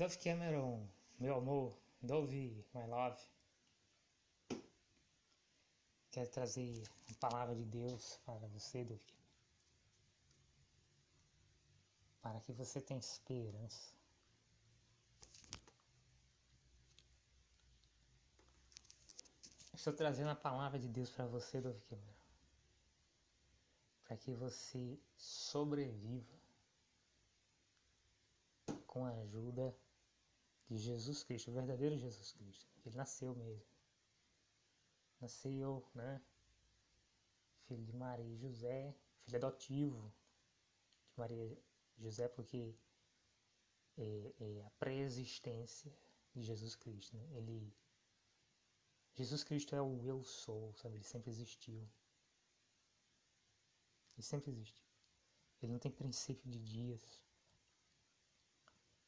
Dove Cameron, meu amor, Dove, my love. Quero trazer a palavra de Deus para você, Dove. Para que você tenha esperança. Estou trazendo a palavra de Deus para você, Dove Cameron. Para que você sobreviva com a ajuda de Jesus Cristo, o verdadeiro Jesus Cristo. Ele nasceu mesmo. Nasceu, né? Filho de Maria e José, filho adotivo de Maria e José, porque é, é a preexistência de Jesus Cristo. Né? Ele, Jesus Cristo é o eu sou, sabe? Ele sempre existiu. Ele sempre existiu. Ele não tem princípio de dias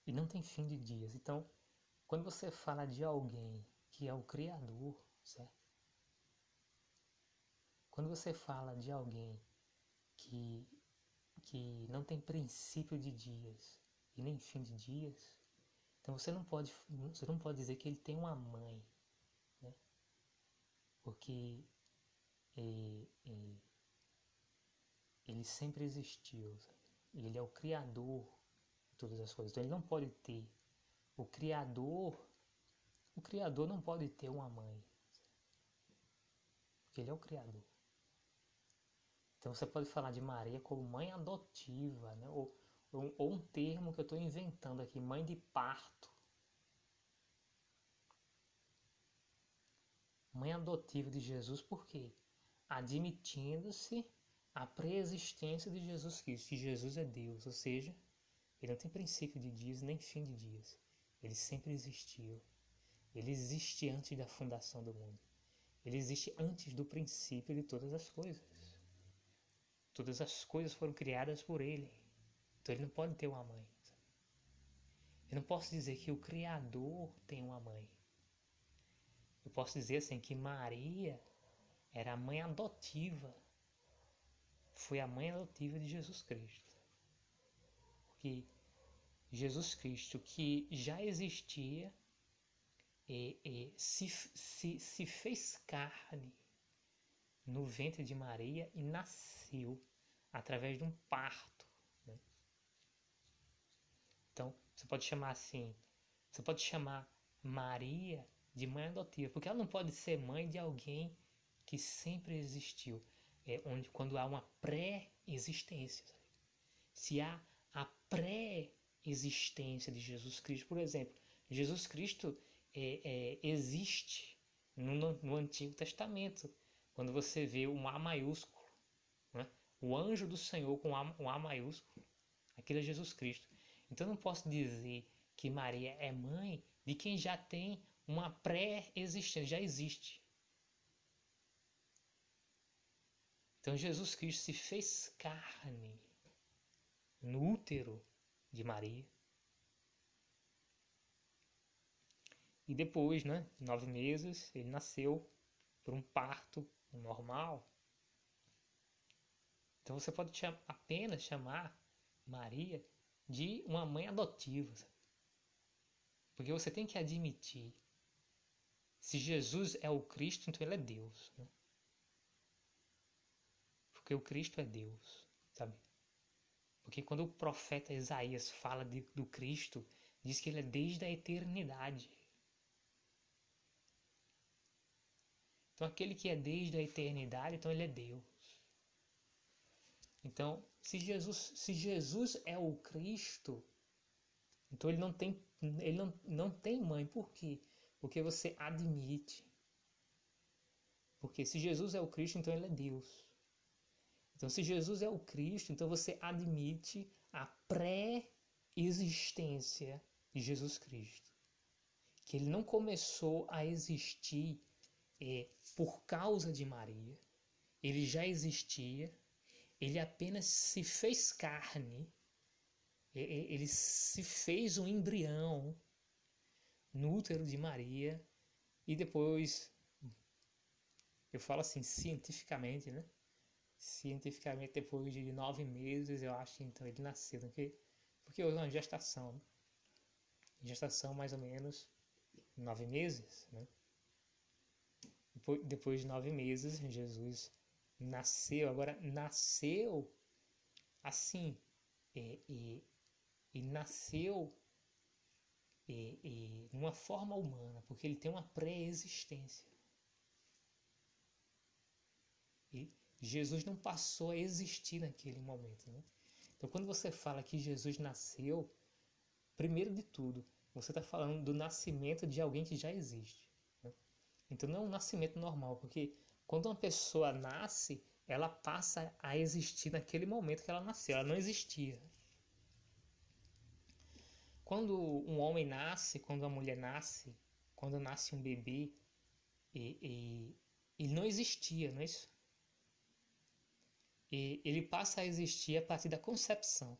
e não tem fim de dias. Então, quando você fala de alguém que é o Criador, certo? Quando você fala de alguém que, que não tem princípio de dias e nem fim de dias, então você não pode, você não pode dizer que ele tem uma mãe, né? Porque é, é, ele sempre existiu, sabe? ele é o Criador todas as coisas. Então ele não pode ter o criador, o criador não pode ter uma mãe. Porque ele é o criador. Então você pode falar de Maria como mãe adotiva, né? ou, ou, ou um termo que eu estou inventando aqui, mãe de parto. Mãe adotiva de Jesus, por quê? Admitindo-se a preexistência de Jesus Cristo, que Jesus é Deus, ou seja, ele não tem princípio de dias nem fim de dias. Ele sempre existiu. Ele existe antes da fundação do mundo. Ele existe antes do princípio de todas as coisas. Todas as coisas foram criadas por ele. Então ele não pode ter uma mãe. Eu não posso dizer que o Criador tem uma mãe. Eu posso dizer assim que Maria era a mãe adotiva. Foi a mãe adotiva de Jesus Cristo que Jesus Cristo, que já existia, e, e se, se, se fez carne no ventre de Maria e nasceu através de um parto. Né? Então, você pode chamar assim, você pode chamar Maria de mãe adotiva, porque ela não pode ser mãe de alguém que sempre existiu, é onde quando há uma pré-existência. Se há a pré-existência de Jesus Cristo. Por exemplo, Jesus Cristo é, é, existe no, no, Antigo Testamento. Quando você vê um A maiúsculo, né? o anjo do Senhor com um A maiúsculo, aquele é Jesus Cristo. Então não posso dizer que Maria é mãe de quem já tem uma pré-existência, já existe. Então Jesus Cristo se fez carne no útero de Maria. E depois, né, nove meses, ele nasceu por um parto normal. Então você pode apenas chamar Maria de uma mãe adotiva. Porque você tem que admitir. Se Jesus é o Cristo, então ele é Deus. Né? Porque o Cristo é Deus, sabe? Porque quando o profeta Isaías fala de, do Cristo, diz que ele é desde a eternidade. Então aquele que é desde a eternidade, então ele é Deus. Então, se Jesus, se Jesus é o Cristo, então ele não tem, ele não, não tem mãe. Por quê? Porque você admite. Porque se Jesus é o Cristo, então ele é Deus. Então, se Jesus é o Cristo, então você admite a pré-existência de Jesus Cristo. Que ele não começou a existir é, por causa de Maria, ele já existia, ele apenas se fez carne, ele se fez um embrião no útero de Maria e depois, eu falo assim cientificamente, né? Cientificamente depois de nove meses, eu acho, então ele nasceu, porque, porque houve uma gestação. gestação mais ou menos nove meses, né? Depois, depois de nove meses, Jesus nasceu. Agora, nasceu assim, e, e, e nasceu e, e, numa forma humana, porque ele tem uma pré-existência. E Jesus não passou a existir naquele momento. Né? Então, quando você fala que Jesus nasceu, primeiro de tudo, você está falando do nascimento de alguém que já existe. Né? Então, não é um nascimento normal, porque quando uma pessoa nasce, ela passa a existir naquele momento que ela nasceu. Ela não existia. Quando um homem nasce, quando uma mulher nasce, quando nasce um bebê, e, e, ele não existia, não é isso? E ele passa a existir a partir da concepção.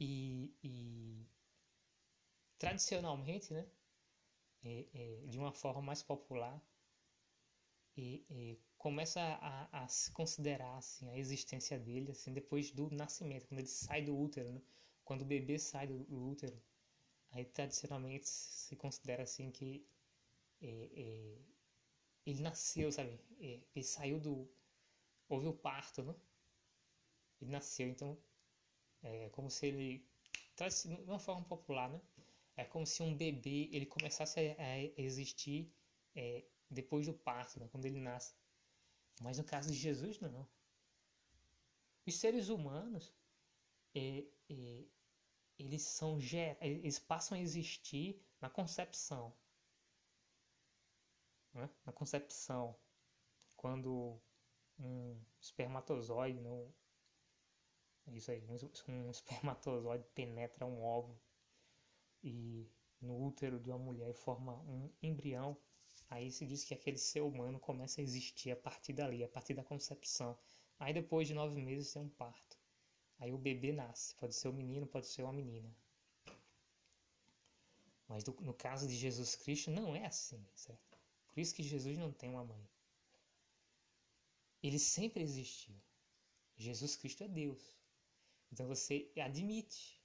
E, e tradicionalmente, né, é, é, de uma forma mais popular, e começa a, a, se considerar assim, a existência dele assim, depois do nascimento, quando ele sai do útero, né? quando o bebê sai do, do, útero, aí tradicionalmente se considera assim que é, é, ele nasceu, sabe? É, ele saiu do. Houve o parto, né? Ele nasceu, então é como se ele. De uma forma popular, né? É como se um bebê ele começasse a, a existir é, depois do parto, né? quando ele nasce. Mas no caso de Jesus, não. Os seres humanos, é, é, eles são eles passam a existir na concepção. Né? Na concepção, quando um espermatozoide, não, isso aí, um espermatozoide penetra um óvulo e no útero de uma mulher forma um embrião, Aí se diz que aquele ser humano começa a existir a partir dali, a partir da concepção. Aí depois de nove meses tem um parto. Aí o bebê nasce. Pode ser um menino, pode ser uma menina. Mas no caso de Jesus Cristo não é assim, certo? Por isso que Jesus não tem uma mãe. Ele sempre existiu. Jesus Cristo é Deus. Então você admite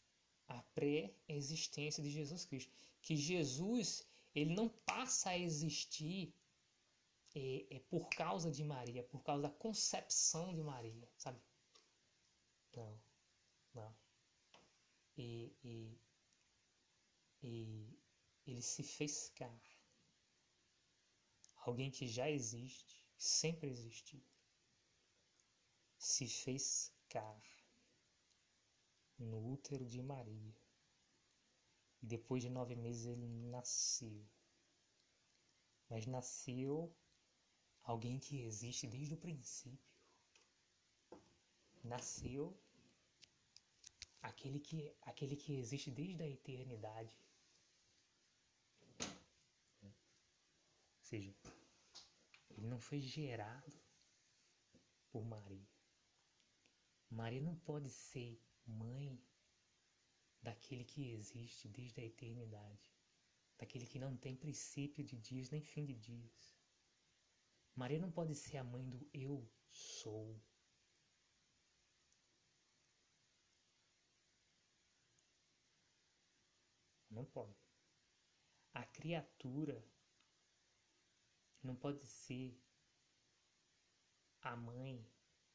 a pré-existência de Jesus Cristo. Que Jesus ele não passa a existir é, é, por causa de Maria, por causa da concepção de Maria, sabe? Não, não. E, e, e ele se fez carne. Alguém que já existe, sempre existiu, se fez carne no útero de Maria e depois de nove meses ele nasceu. Mas nasceu alguém que existe desde o princípio. Nasceu aquele que, aquele que existe desde a eternidade. Seja, ele não foi gerado por Maria. Maria não pode ser mãe daquele que existe desde a eternidade, daquele que não tem princípio de dias nem fim de dias. Maria não pode ser a mãe do eu sou. Não pode. A criatura não pode ser a mãe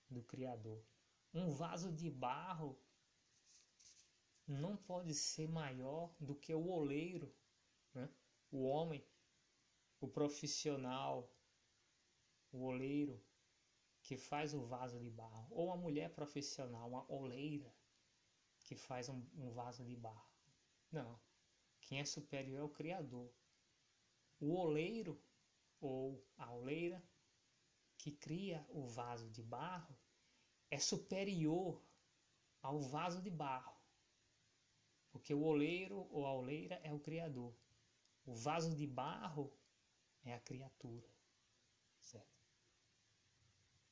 do Criador. Um vaso de barro não pode ser maior do que o oleiro, né? o homem, o profissional, o oleiro que faz o vaso de barro, ou a mulher profissional, uma oleira que faz um, um vaso de barro. Não. Quem é superior é o Criador. O oleiro ou a oleira que cria o vaso de barro é superior ao vaso de barro. Porque o oleiro ou a oleira é o Criador. O vaso de barro é a criatura. Certo?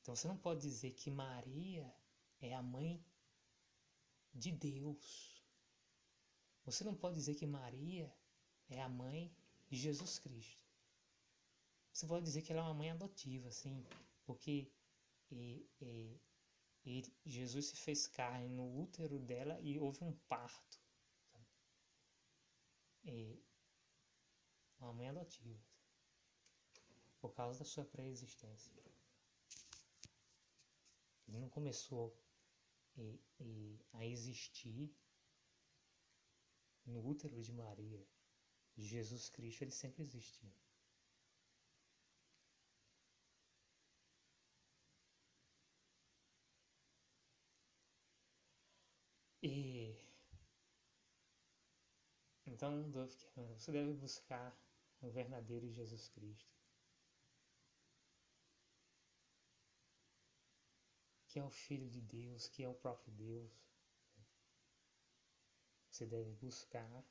Então você não pode dizer que Maria é a mãe de Deus. Você não pode dizer que Maria é a mãe de Jesus Cristo. Você pode dizer que ela é uma mãe adotiva, sim, porque e, e, E Jesus se fez carne no útero dela e houve um parto. E uma mãe adotiva. Por causa da sua pré-existência. Ele não começou e, e, a existir no útero de Maria. Jesus Cristo, ele sempre existiu. E então você deve buscar o verdadeiro Jesus Cristo, que é o Filho de Deus, que é o próprio Deus. Você deve buscar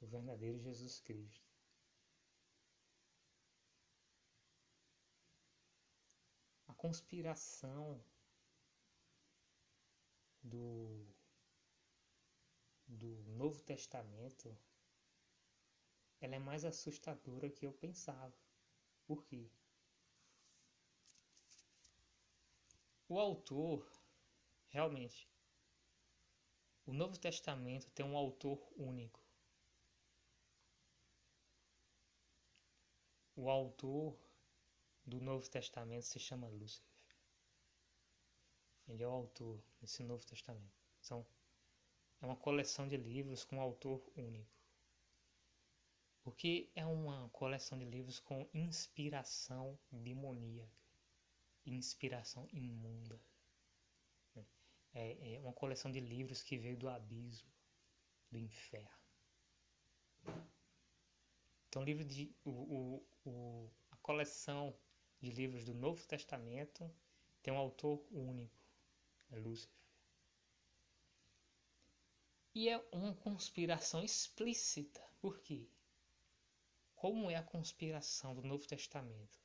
o verdadeiro Jesus Cristo. A conspiração do, do Novo Testamento ela é mais assustadora que eu pensava. Por quê? O autor, realmente, o Novo Testamento tem um autor único. O autor do Novo Testamento se chama Lúcifer. Ele é o autor desse Novo Testamento. São, é uma coleção de livros com um autor único. Porque é uma coleção de livros com inspiração demoníaca, inspiração imunda. É, é uma coleção de livros que veio do abismo, do inferno. Então, livro de, o, o, o, a coleção de livros do Novo Testamento tem um autor único, é Lúcifer. E é uma conspiração explícita. Por quê? Como é a conspiração do Novo Testamento?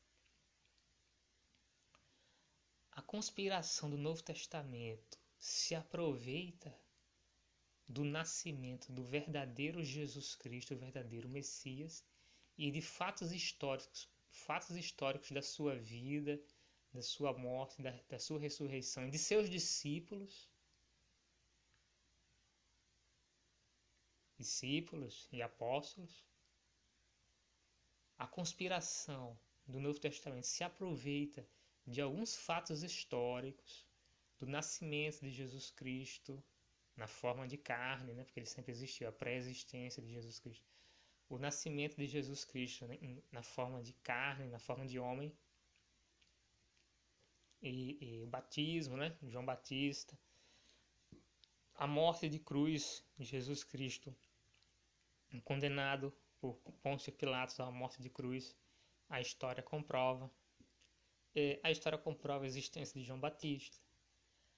A conspiração do Novo Testamento se aproveita do nascimento do verdadeiro Jesus Cristo, o verdadeiro Messias, e de fatos históricos, fatos históricos da sua vida, da sua morte, da, da sua ressurreição, de seus discípulos, discípulos e apóstolos. A conspiração do Novo Testamento se aproveita de alguns fatos históricos do nascimento de Jesus Cristo na forma de carne, né? porque ele sempre existiu, a pré-existência de Jesus Cristo. O nascimento de Jesus Cristo né, na forma de carne, na forma de homem, e, e, o batismo, né, João Batista, a morte de cruz de Jesus Cristo, condenado por Pôncio Pilatos à morte de cruz, a história comprova. A história comprova a existência de João Batista.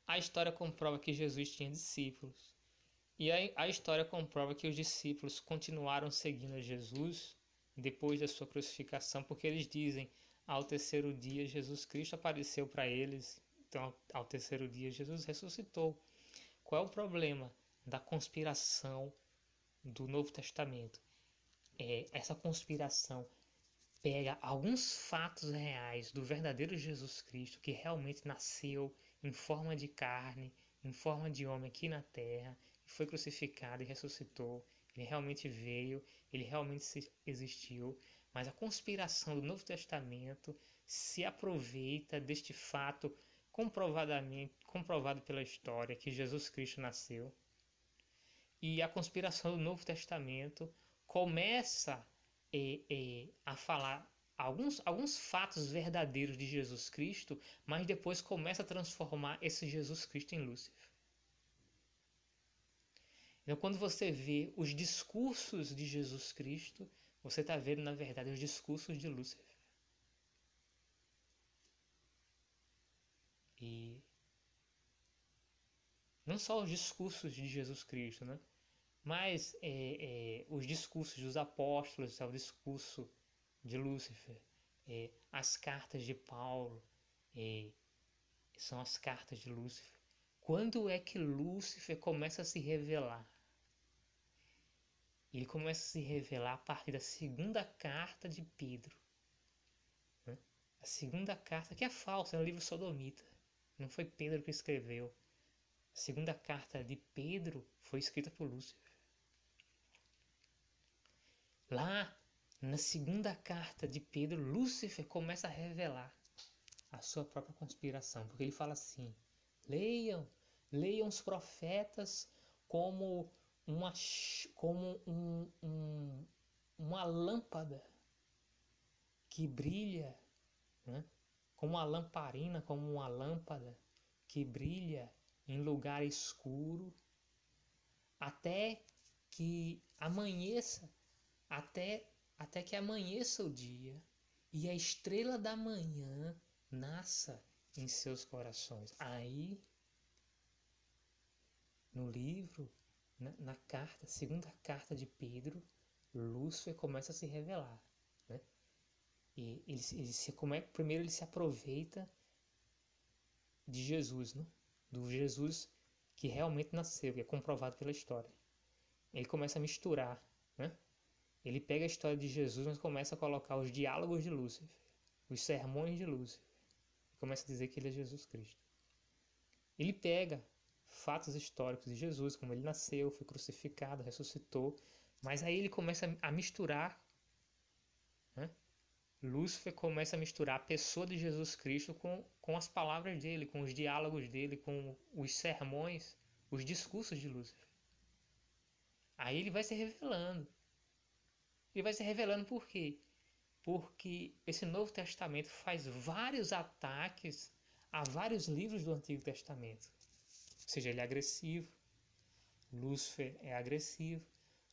A história comprova que Jesus tinha discípulos. E a, história comprova que os discípulos continuaram seguindo Jesus depois da sua crucificação, porque eles dizem: ao terceiro dia Jesus Cristo apareceu para eles, então ao terceiro dia Jesus ressuscitou. Qual é o problema da conspiração do Novo Testamento? É, essa conspiração pega alguns fatos reais do verdadeiro Jesus Cristo que realmente nasceu em forma de carne, em forma de homem aqui na terra foi crucificado e ressuscitou, ele realmente veio, ele realmente existiu, mas a conspiração do Novo Testamento se aproveita deste fato comprovadamente comprovado pela história que Jesus Cristo nasceu. E a conspiração do Novo Testamento começa é, é, a falar alguns, alguns fatos verdadeiros de Jesus Cristo, mas depois começa a transformar esse Jesus Cristo em Lúcifer. Então, quando você vê os discursos de Jesus Cristo, você está vendo, na verdade, os discursos de Lúcifer. E não só os discursos de Jesus Cristo, né? Mas é, é, os discursos dos apóstolos, é o discurso de Lúcifer, é, as cartas de Paulo, é, são as cartas de Lúcifer. Quando é que Lúcifer começa a se revelar? ele começa a se revelar a partir da segunda carta de Pedro. Né? A segunda carta, que é falsa, é um livro sodomita. Não foi Pedro que escreveu. A segunda carta de Pedro foi escrita por Lúcifer. Lá, na segunda carta de Pedro, Lúcifer começa a revelar a sua própria conspiração, porque ele fala assim: leiam, leiam os profetas como uma, como um, um, uma lâmpada que brilha, né? como uma lamparina, como uma lâmpada que brilha em lugar escuro, até que amanheça, até, até que amanheça o dia e a estrela da manhã nasça em seus corações. Aí, no livro, na, na carta, segunda carta de Pedro, Lúcifer começa a se revelar. Né? E ele, ele se, como é, primeiro ele se aproveita de Jesus, né? do Jesus que realmente nasceu, que é comprovado pela história. Ele começa a misturar? Ele pega a história de Jesus, mas começa a colocar os diálogos de Lúcifer, os sermões de Lúcifer, e começa a dizer que ele é Jesus Cristo. Ele pega fatos históricos de Jesus, como ele nasceu, foi crucificado, ressuscitou, mas aí ele começa a misturar né? Lúcifer começa a misturar a pessoa de Jesus Cristo com, com as palavras dele, com os diálogos dele, com os sermões, os discursos de Lúcifer. Aí ele vai se revelando. Ele vai se revelando por quê? Porque esse Novo Testamento faz vários ataques a vários livros do Antigo Testamento. Ou seja, ele é agressivo. Lúcifer é agressivo.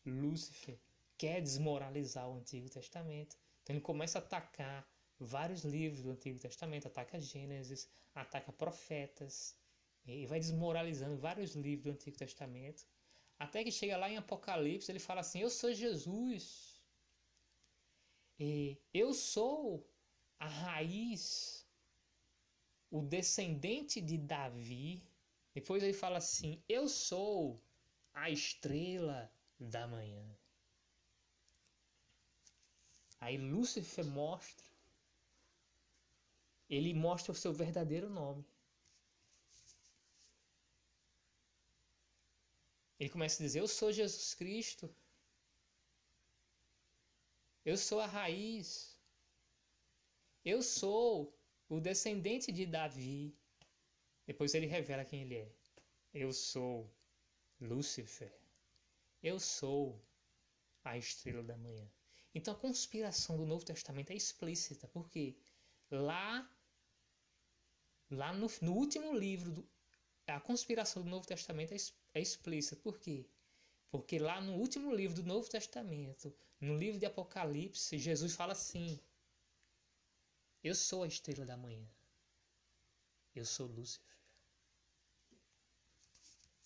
Lúcifer quer desmoralizar o Antigo Testamento. Então ele começa a atacar vários livros do Antigo Testamento, ataca Gênesis, ataca profetas, e vai desmoralizando vários livros do Antigo Testamento, até que chega lá em Apocalipse, ele fala assim: Eu sou Jesus, e eu sou a raiz, o descendente de Davi. Depois ele fala assim: Eu sou a estrela da manhã. Aí Lúcifer mostra, ele mostra o seu verdadeiro nome. Ele começa a dizer: Eu sou Jesus Cristo. Eu sou a raiz. Eu sou o descendente de Davi. Depois ele revela quem ele é. Eu sou Lúcifer. Eu sou a estrela da manhã. Então a conspiração do Novo Testamento é explícita, porque lá, lá no, no último livro, do, a conspiração do Novo Testamento é, é explícita. Por quê? Porque lá no último livro do Novo Testamento, no livro de Apocalipse, Jesus fala assim: Eu sou a estrela da manhã. Eu sou Lúcifer.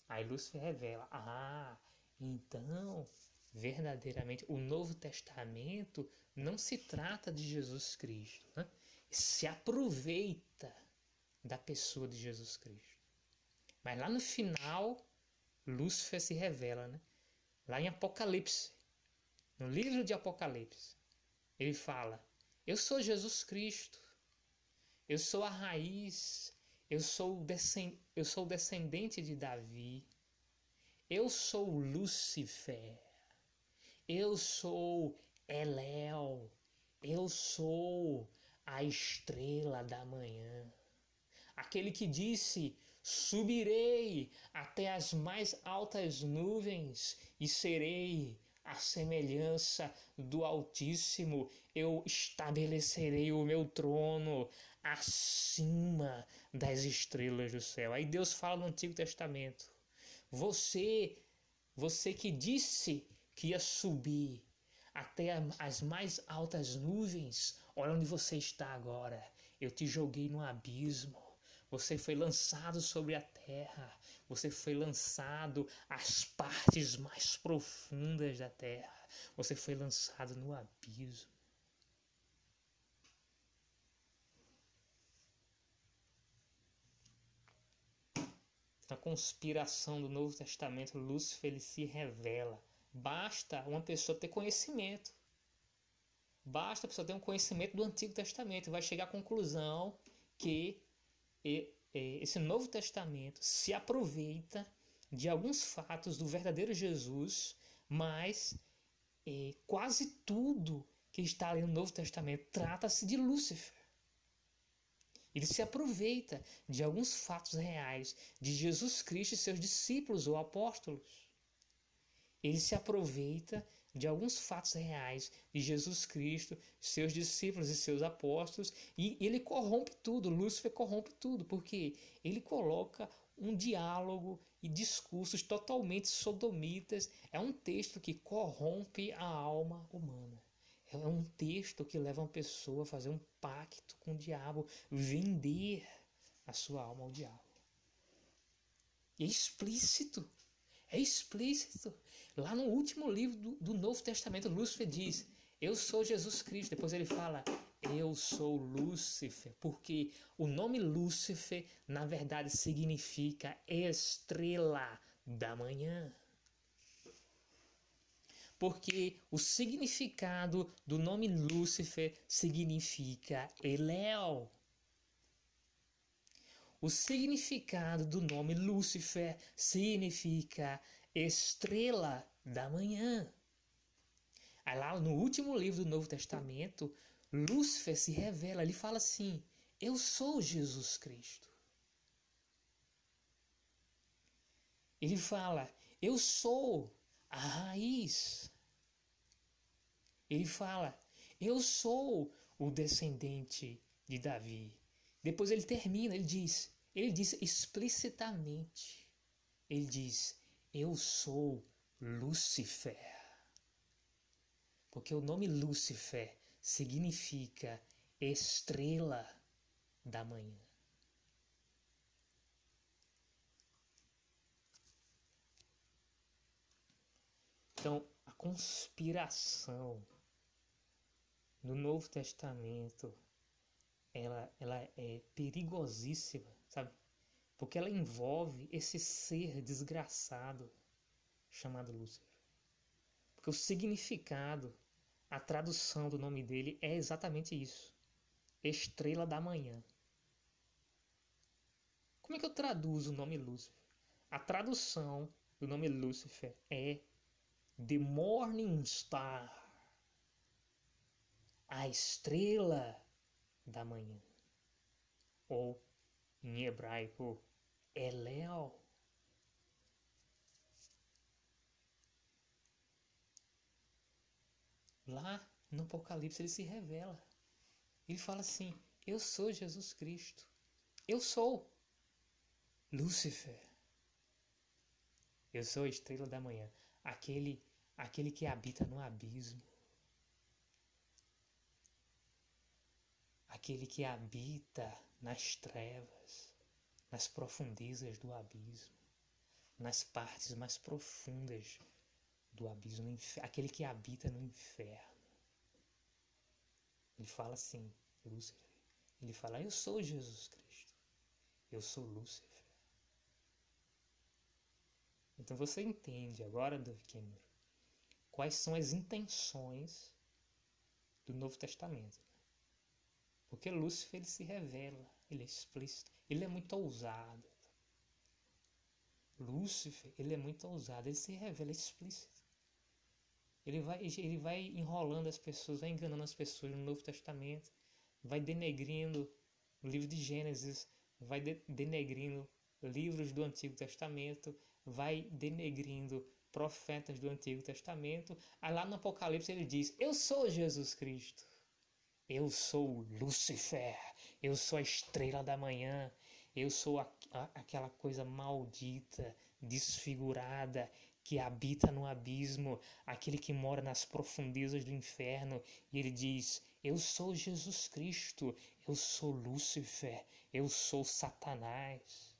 Aí Lúcifer revela: Ah, então verdadeiramente o Novo Testamento não se trata de Jesus Cristo, né? se aproveita da pessoa de Jesus Cristo. Mas lá no final, Lúcifer se revela, né? Lá em Apocalipse, no livro de Apocalipse, ele fala: Eu sou Jesus Cristo, eu sou a raiz, eu sou, eu sou descendente de Davi, eu sou Lúcifer. Eu sou Eléu, eu sou a estrela da manhã. Aquele que disse: Subirei até as mais altas nuvens e serei a semelhança do Altíssimo. Eu estabelecerei o meu trono acima das estrelas do céu. Aí Deus fala no Antigo Testamento: Você, você que disse que ia subir até as mais altas nuvens. Olha onde você está agora. Eu te joguei no abismo. Você foi lançado sobre a terra. Você foi lançado às partes mais profundas da terra. Você foi lançado no abismo. Na conspiração do Novo Testamento, Lúcifer ele se revela Basta uma pessoa ter conhecimento. Basta a pessoa ter um conhecimento do Antigo Testamento. Vai chegar à conclusão que esse Novo Testamento se aproveita de alguns fatos do verdadeiro Jesus, mas quase tudo que está ali no Novo Testamento trata-se de Lúcifer. Ele se aproveita de alguns fatos reais de Jesus Cristo e seus discípulos ou apóstolos. Ele se aproveita de alguns fatos reais de Jesus Cristo, seus discípulos e seus apóstolos, e ele corrompe tudo, Lúcifer corrompe tudo, porque ele coloca um diálogo e discursos totalmente sodomitas. É um texto que corrompe a alma humana. É um texto que leva uma pessoa a fazer um pacto com o diabo, vender a sua alma ao diabo. E é explícito. É explícito. Lá no último livro do, do Novo Testamento, Lúcifer diz: Eu sou Jesus Cristo. Depois ele fala: Eu sou Lúcifer. Porque o nome Lúcifer, na verdade, significa estrela da manhã porque o significado do nome Lúcifer significa Eléu. O significado do nome Lúcifer significa estrela da manhã. Aí lá no último livro do Novo Testamento, Lúcifer se revela, ele fala assim: Eu sou Jesus Cristo. Ele fala: Eu sou a raiz. Ele fala: Eu sou o descendente de Davi. Depois ele termina, ele diz, ele diz explicitamente, ele diz: Eu sou Lúcifer. Porque o nome Lúcifer significa estrela da manhã. Então, a conspiração no Novo Testamento ela, ela é perigosíssima, sabe? Porque ela envolve esse ser desgraçado chamado Lúcifer. Porque o significado, a tradução do nome dele é exatamente isso: Estrela da Manhã. Como é que eu traduzo o nome Lúcifer? A tradução do nome Lúcifer é The Morning Star, a estrela da manhã, ou em hebraico, Elel. Lá no Apocalipse ele se revela. Ele fala assim: Eu sou Jesus Cristo. Eu sou Lúcifer. Eu sou a estrela da manhã, aquele aquele que habita no abismo, aquele que habita nas trevas, nas profundezas do abismo, nas partes mais profundas do abismo, aquele que habita no inferno. Ele fala assim, Lúcifer. Ele fala: Eu sou Jesus Cristo. Eu sou Lúcifer. Então você entende agora, Dove Cameron, quais são as intenções do Novo Testamento. Porque Lúcifer ele se revela, ele é explícito, ele é muito ousado. Lúcifer, ele é muito ousado, ele se revela explícito. Ele vai, ele vai enrolando as pessoas, vai enganando as pessoas no Novo Testamento, vai denegrindo o livro de Gênesis, vai de, denegrindo livros do Antigo Testamento, vai denegrindo profetas do Antigo Testamento. Aí lá no Apocalipse ele diz: Eu sou Jesus Cristo. Eu sou Lúcifer. Eu sou a estrela da manhã. Eu sou a, a, aquela coisa maldita, desfigurada, que habita no abismo, aquele que mora nas profundezas do inferno. E ele diz: Eu sou Jesus Cristo. Eu sou Lúcifer. Eu sou Satanás.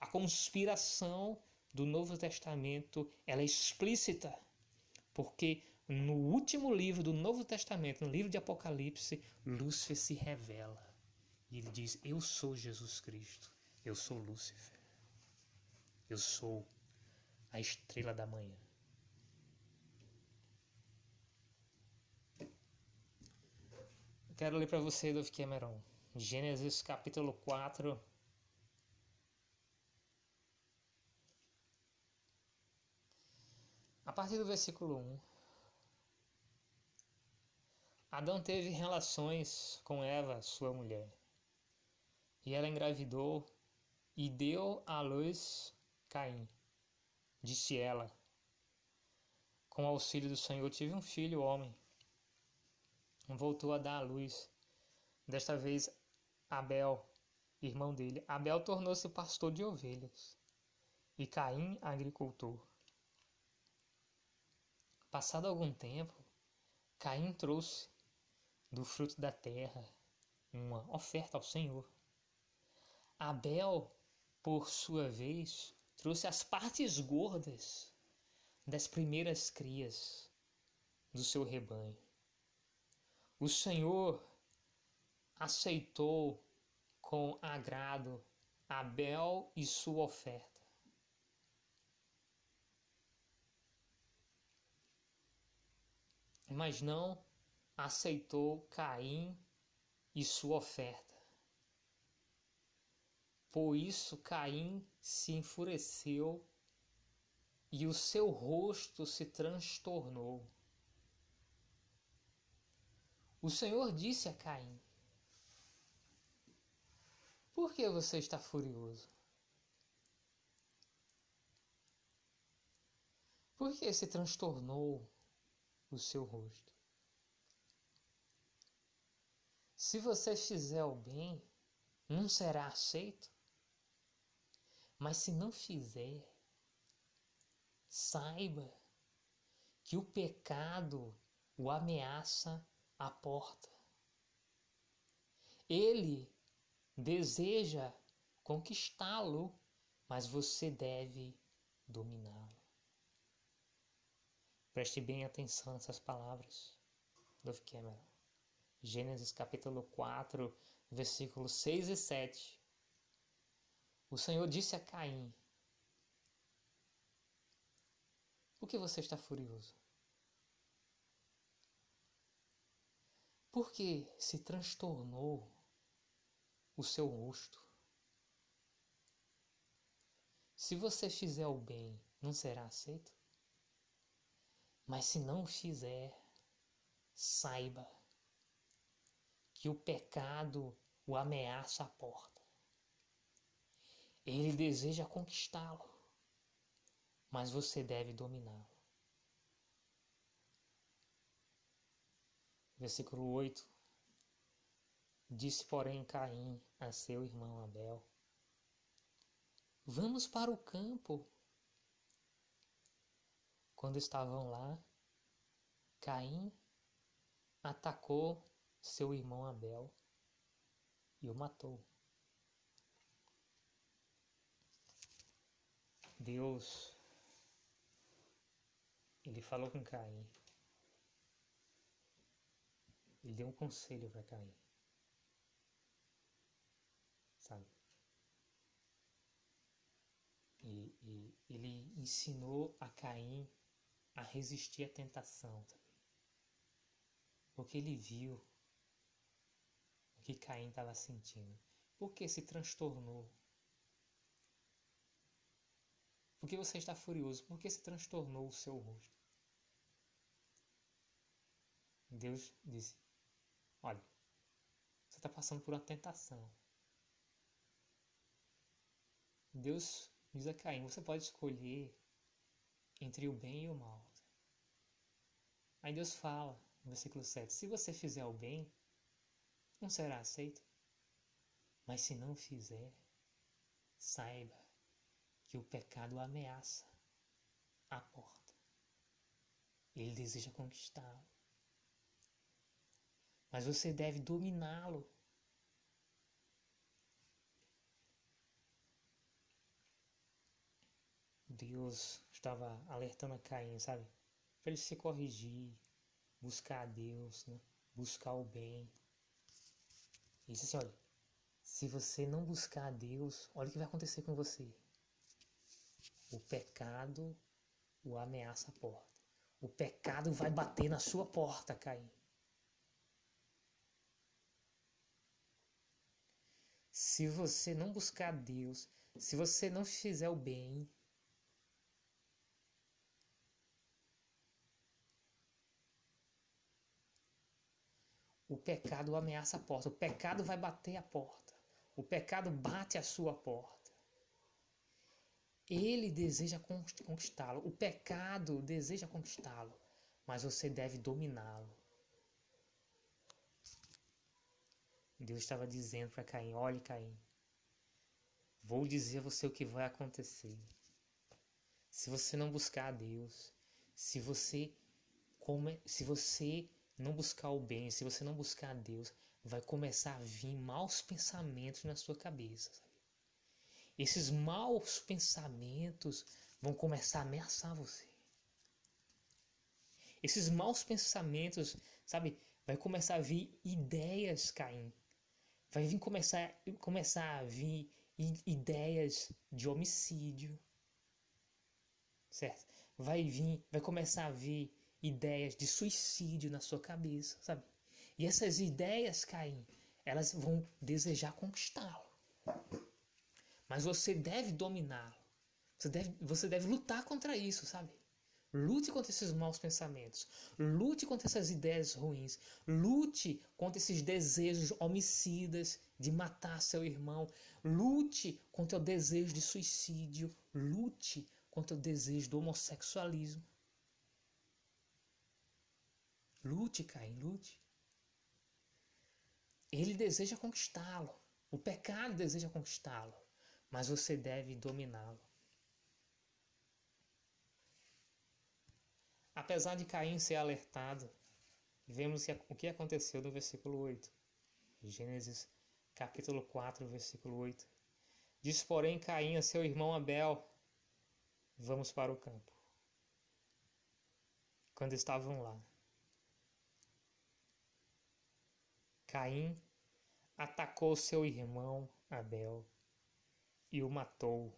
A conspiração do Novo Testamento ela é explícita, porque no último livro do Novo Testamento, no livro de Apocalipse, Lúcifer se revela. E ele diz: Eu sou Jesus Cristo, eu sou Lúcifer, eu sou a estrela da manhã. Quero ler para você, Dove Cameron, Gênesis capítulo 4. A partir do versículo 1. Adão teve relações com Eva, sua mulher, e ela engravidou e deu à luz Caim. Disse ela: Com auxílio do Senhor tive um filho, homem. Voltou a dar à luz. Desta vez Abel, irmão dele. Abel tornou-se pastor de ovelhas e Caim agricultor. Passado algum tempo, Caim trouxe do fruto da terra uma oferta ao Senhor. Abel, por sua vez, trouxe as partes gordas das primeiras crias do seu rebanho. O Senhor aceitou com agrado Abel e sua oferta. Mas não aceitou Caim e sua oferta. Por isso Caim se enfureceu e o seu rosto se transtornou. O Senhor disse a Caim: por que você está furioso? Por que se transtornou o seu rosto? Se você fizer o bem, não será aceito. Mas se não fizer, saiba que o pecado o ameaça à porta. Ele deseja conquistá-lo, mas você deve dominá-lo. Preste bem atenção nessas palavras. Dove Cameron. Gênesis capítulo 4, versículos 6 e 7. O Senhor disse a Caim: Por que você está furioso? Por que se transtornou o seu rosto. Se você fizer o bem, não será aceito? Mas se não fizer, saiba que o pecado o ameaça à porta. Ele deseja conquistá-lo, mas você deve dominá-lo. Versículo 8 Disse, porém, Caim a seu irmão Abel: Vamos para o campo. Quando estavam lá, Caim atacou seu irmão Abel e o matou. Deus, ele falou com Caim. Ele deu um conselho para Caim. sabe? E, e ele ensinou a Caim a resistir à tentação. Porque ele viu que Caim estava sentindo. Por que se transtornou? Por que você está furioso? Por que se transtornou o seu rosto? Deus disse: Olha, você está passando por uma tentação. Deus diz a Caim: você pode escolher entre o bem e o mal. Aí Deus fala, no versículo 7, se você fizer o bem, não será aceito. Mas se não fizer, saiba que o pecado ameaça a porta. Ele deseja conquistá-lo. Mas você deve dominá-lo Deus estava alertando a Caim, sabe? Para ele se corrigir, buscar a Deus, né? buscar o bem. Ele disse assim: olha, se você não buscar a Deus, olha o que vai acontecer com você. O pecado o ameaça a porta. O pecado vai bater na sua porta, Caim. se você não buscar Deus, se você não fizer o bem, o pecado ameaça a porta, o pecado vai bater a porta, o pecado bate a sua porta. Ele deseja conquistá-lo, o pecado deseja conquistá-lo, mas você deve dominá-lo. Deus estava dizendo para Caim: olhe, Caim, vou dizer a você o que vai acontecer. Se você não buscar a Deus, se você come, se você não buscar o bem, se você não buscar a Deus, vai começar a vir maus pensamentos na sua cabeça. Sabe? Esses maus pensamentos vão começar a ameaçar você. Esses maus pensamentos, sabe, vai começar a vir ideias, Caim. Vai vir começar, começar a vir ideias de homicídio. Certo? Vai vir, vai começar a vir ideias de suicídio na sua cabeça, sabe? E essas ideias, Caim, elas vão desejar conquistá-lo. Mas você deve dominá-lo. Você deve, você deve lutar contra isso, sabe? Lute contra esses maus pensamentos. Lute contra essas ideias ruins. Lute contra esses desejos homicidas de matar seu irmão. Lute contra o desejo de suicídio. Lute contra o desejo do homossexualismo. Lute, Caim, lute. Ele deseja conquistá-lo. O pecado deseja conquistá-lo. Mas você deve dominá-lo. Apesar de Caim ser alertado, vemos o que aconteceu no versículo 8. Gênesis capítulo 4, versículo 8. Diz, porém, Caim a seu irmão Abel: Vamos para o campo. Quando estavam lá, Caim atacou seu irmão Abel e o matou.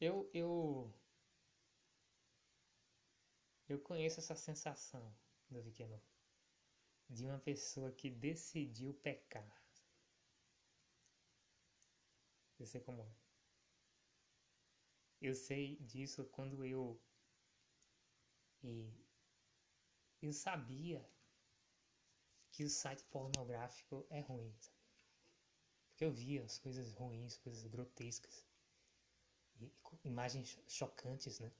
Eu, eu, eu conheço essa sensação, do pequeno, de uma pessoa que decidiu pecar. Eu sei como é. Eu sei disso quando eu. E eu sabia que o site pornográfico é ruim. Sabe? Porque eu via as coisas ruins, coisas grotescas. E, imagens chocantes, né?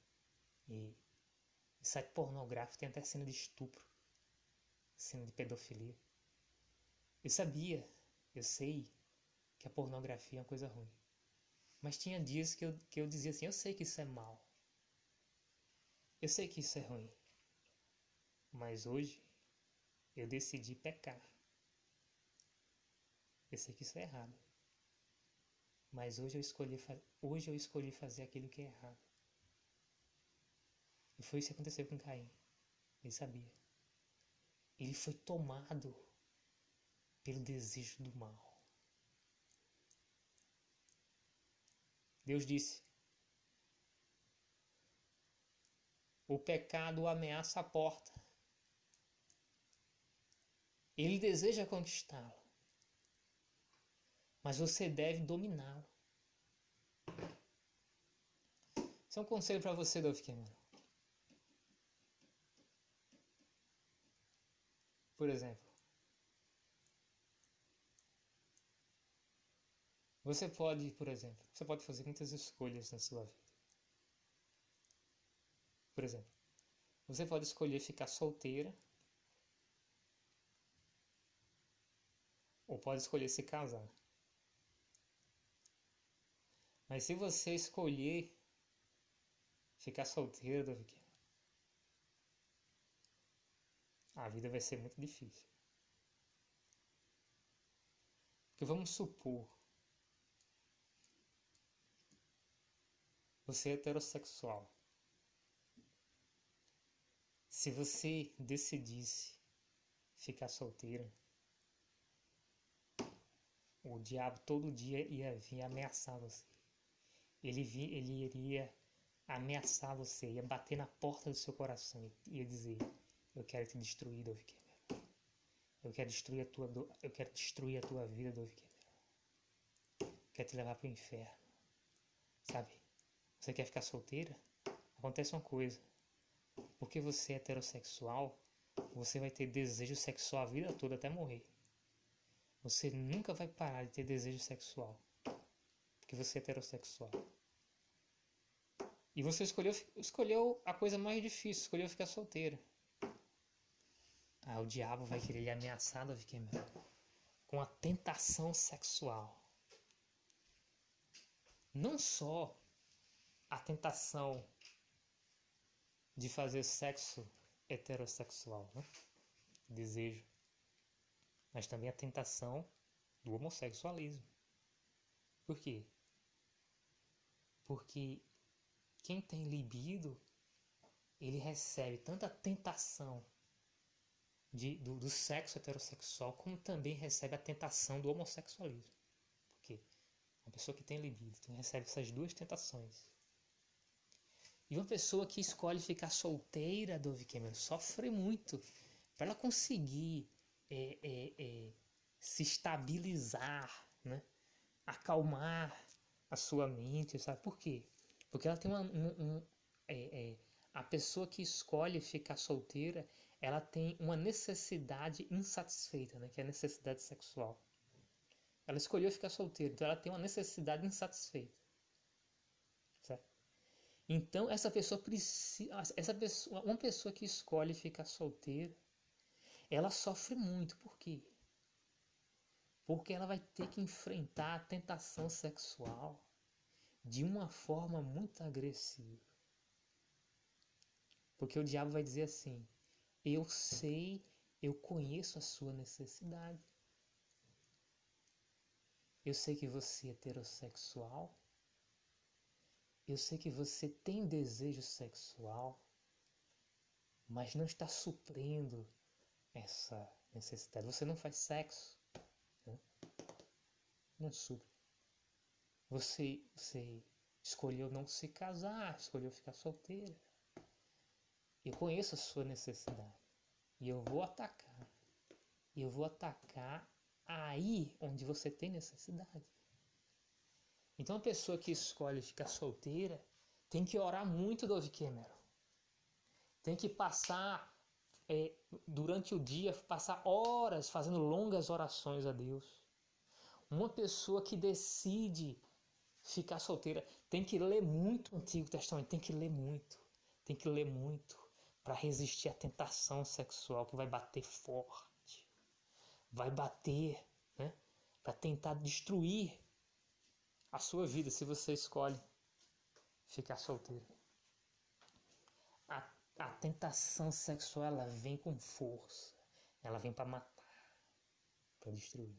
E site pornográfico tem até cena de estupro, cena de pedofilia. Eu sabia, eu sei que a pornografia é uma coisa ruim. Mas tinha dias que eu, que eu dizia assim: eu sei que isso é mal. Eu sei que isso é ruim. Mas hoje eu decidi pecar. Eu sei que isso é errado. Mas hoje eu escolhi, hoje eu escolhi fazer aquilo que é errado. E foi isso que aconteceu com Caim. Ele sabia. Ele foi tomado pelo desejo do mal. Deus disse: O pecado ameaça a porta. Ele deseja conquistá-lo. Mas você deve dominá-lo. Isso é um conselho para você, Dolph Cameron. Por exemplo, Você pode, por exemplo, você pode fazer muitas escolhas na sua vida. Por exemplo, você pode escolher ficar solteira ou pode escolher se casar. Mas se você escolher ficar solteira, a vida vai ser muito difícil. Porque vamos supor Você é heterossexual. Se você decidisse ficar solteira, o diabo todo dia ia vir ameaçar você. ele, vi, ele iria ameaçar você, ia bater na porta do seu coração e ia dizer: Eu quero te destruir, Dove Cameron. Eu quero destruir a tua, eu quero destruir a tua vida, Dove Cameron. quero te levar para o inferno. Sabe? Você quer ficar solteira? Acontece uma coisa. Porque você é heterossexual, você vai ter desejo sexual a vida toda até morrer. Você nunca vai parar de ter desejo sexual. Porque você é heterossexual. E você escolheu, escolheu a coisa mais difícil, escolheu ficar solteira. Ah, o diabo vai querer lhe ameaçar, Davi com a tentação sexual. Não só a tentação de fazer sexo heterossexual, né? desejo, mas também a tentação do homossexualismo. Por quê? Porque quem tem libido, ele recebe tanta tentação de, do, do, sexo heterossexual, como também recebe a tentação do homossexualismo. Porque uma pessoa que tem libido então recebe essas duas tentações. E uma pessoa que escolhe ficar solteira, Dove Cameron, sofre muito para ela conseguir é, é, é, se estabilizar, né? acalmar a sua mente, sabe por quê? Porque ela tem uma, um, um é, é, a pessoa que escolhe ficar solteira, ela tem uma necessidade insatisfeita, né? que é a necessidade sexual. Ela escolheu ficar solteira, então ela tem uma necessidade insatisfeita. Então essa pessoa precisa, essa pessoa, uma pessoa que escolhe ficar solteira, ela sofre muito. Por quê? Porque ela vai ter que enfrentar a tentação sexual de uma forma muito agressiva. Porque o diabo vai dizer assim: Eu sei, eu conheço a sua necessidade. Eu sei que você é heterossexual. Eu sei que você tem desejo sexual, mas não está suprindo essa necessidade. Você não faz sexo. Né? Não supre. Você, você escolheu não se casar, escolheu ficar solteira. Eu conheço a sua necessidade. E eu vou atacar. E eu vou atacar aí onde você tem necessidade. Então a pessoa que escolhe ficar solteira tem que orar muito, Dove Cameron. Tem que passar é, durante o dia, passar horas fazendo longas orações a Deus. Uma pessoa que decide ficar solteira tem que ler muito o Antigo Testamento, tem que ler muito, tem que ler muito para resistir à tentação sexual que vai bater forte, vai bater, né, para tentar destruir a sua vida se você escolhe ficar solteiro. A, a tentação sexual ela vem com força, ela vem para matar, para destruir.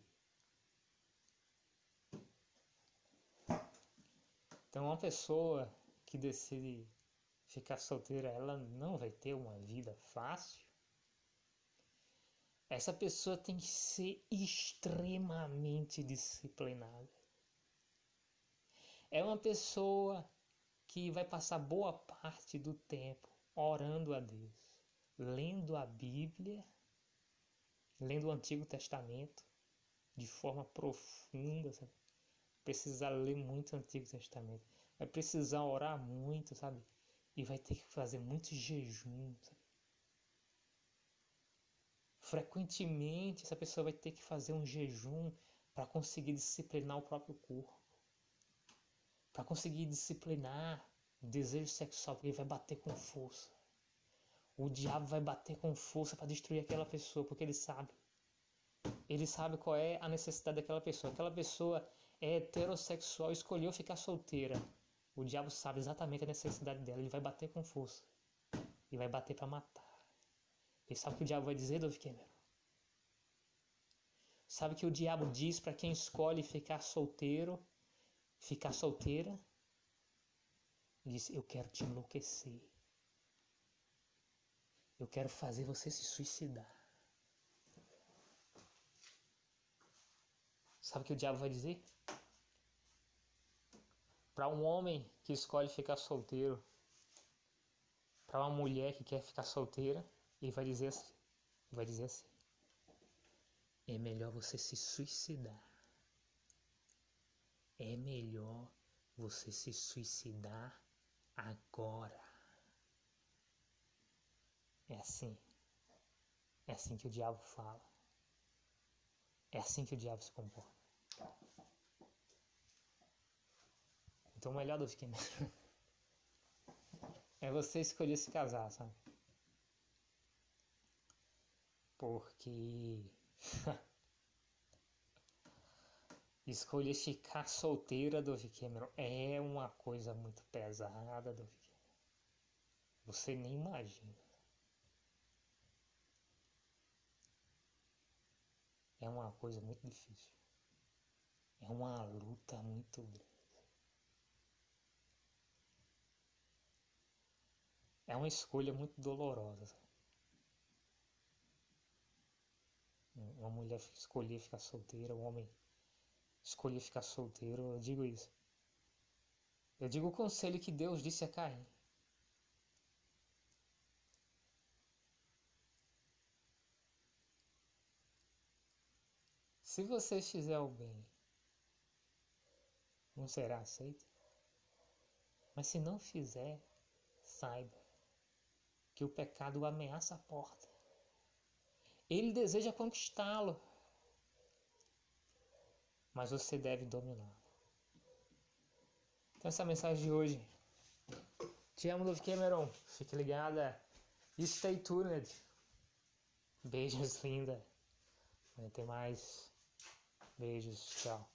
Então, uma pessoa que decide ficar solteira, ela não vai ter uma vida fácil. Essa pessoa tem que ser extremamente disciplinada é uma pessoa que vai passar boa parte do tempo orando a Deus, lendo a Bíblia, lendo o Antigo Testamento de forma profunda, sabe? Precisar ler muito o Antigo Testamento, vai precisar orar muito, sabe? E vai ter que fazer muito jejum, sabe? Frequentemente essa pessoa vai ter que fazer um jejum para conseguir disciplinar o próprio corpo para conseguir disciplinar o desejo sexual, porque ele vai bater com força. O diabo vai bater com força para destruir aquela pessoa, porque ele sabe. Ele sabe qual é a necessidade daquela pessoa. Aquela pessoa é heterossexual, escolheu ficar solteira. O diabo sabe exatamente a necessidade dela. Ele vai bater com força. E vai bater para matar. Ele sabe o que o diabo vai dizer, Dove Cameron? Sabe que o diabo diz para quem escolhe ficar solteiro ficar solteira, disse: Eu quero te enlouquecer. Eu quero fazer você se suicidar. Sabe o que o diabo vai dizer? Para um homem que escolhe ficar solteiro, para uma mulher que quer ficar solteira, ele vai dizer assim, vai dizer assim: é melhor você se suicidar. É melhor você se suicidar agora. É assim. É assim que o diabo fala. É assim que o diabo se comporta. Então o melhor do que é você escolher se casar, sabe? Porque escolher ficar solteira do Cameron é uma coisa muito pesada do Cameron. Você nem imagina. É uma coisa muito difícil. É uma luta muito grande. É uma escolha muito dolorosa. Uma mulher escolher ficar solteira, um homem escolher ficar solteiro, eu digo isso. Eu digo o conselho que Deus disse a Caim. Se você fizer o bem, não será aceito. Mas se não fizer, saiba que o pecado ameaça a porta. Ele deseja conquistá-lo, mas você deve dominá-lo. Então, essa é a mensagem de hoje. Te amo, Love Cameron. Fique ligada. Stay tuned. Beijos, linda. Ter mais. Beijos. Tchau.